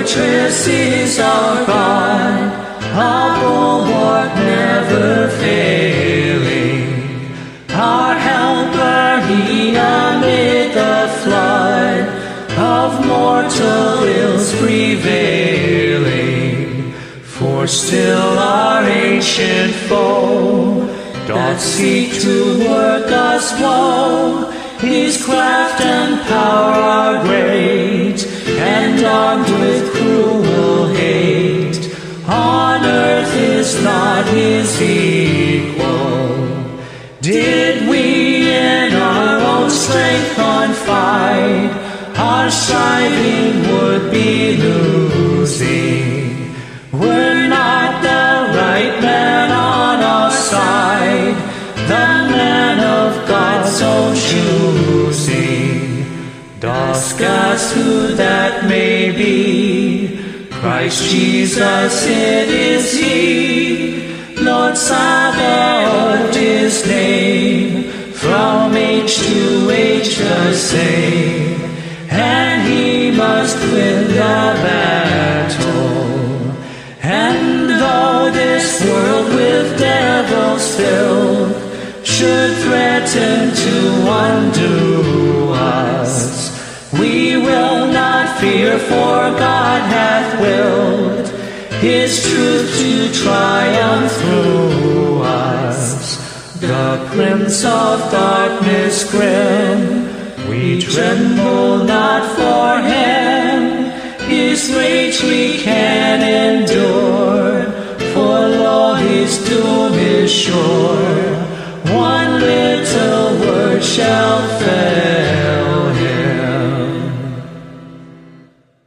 fortress is our bulwark never failing. Our helper, he amid the flood of mortal ills prevailing. For still our ancient foe doth seek to work us woe. His craft and power are great, equal. Did we in our own strength confide, our striving would be losing. Were not the right man on our side, the man of God's own choosing. Dost guess who that may be, Christ Jesus it is He, Lord Sabaoth His name, from age to age the same, and He must win the battle. And though this world with devils filled should threaten to undo us, we will not fear, for God hath willed His truth to triumph through us. The Prince of Darkness grim, we tremble not for him. His rage we can endure, for lo, his doom is sure. One little word shall fail.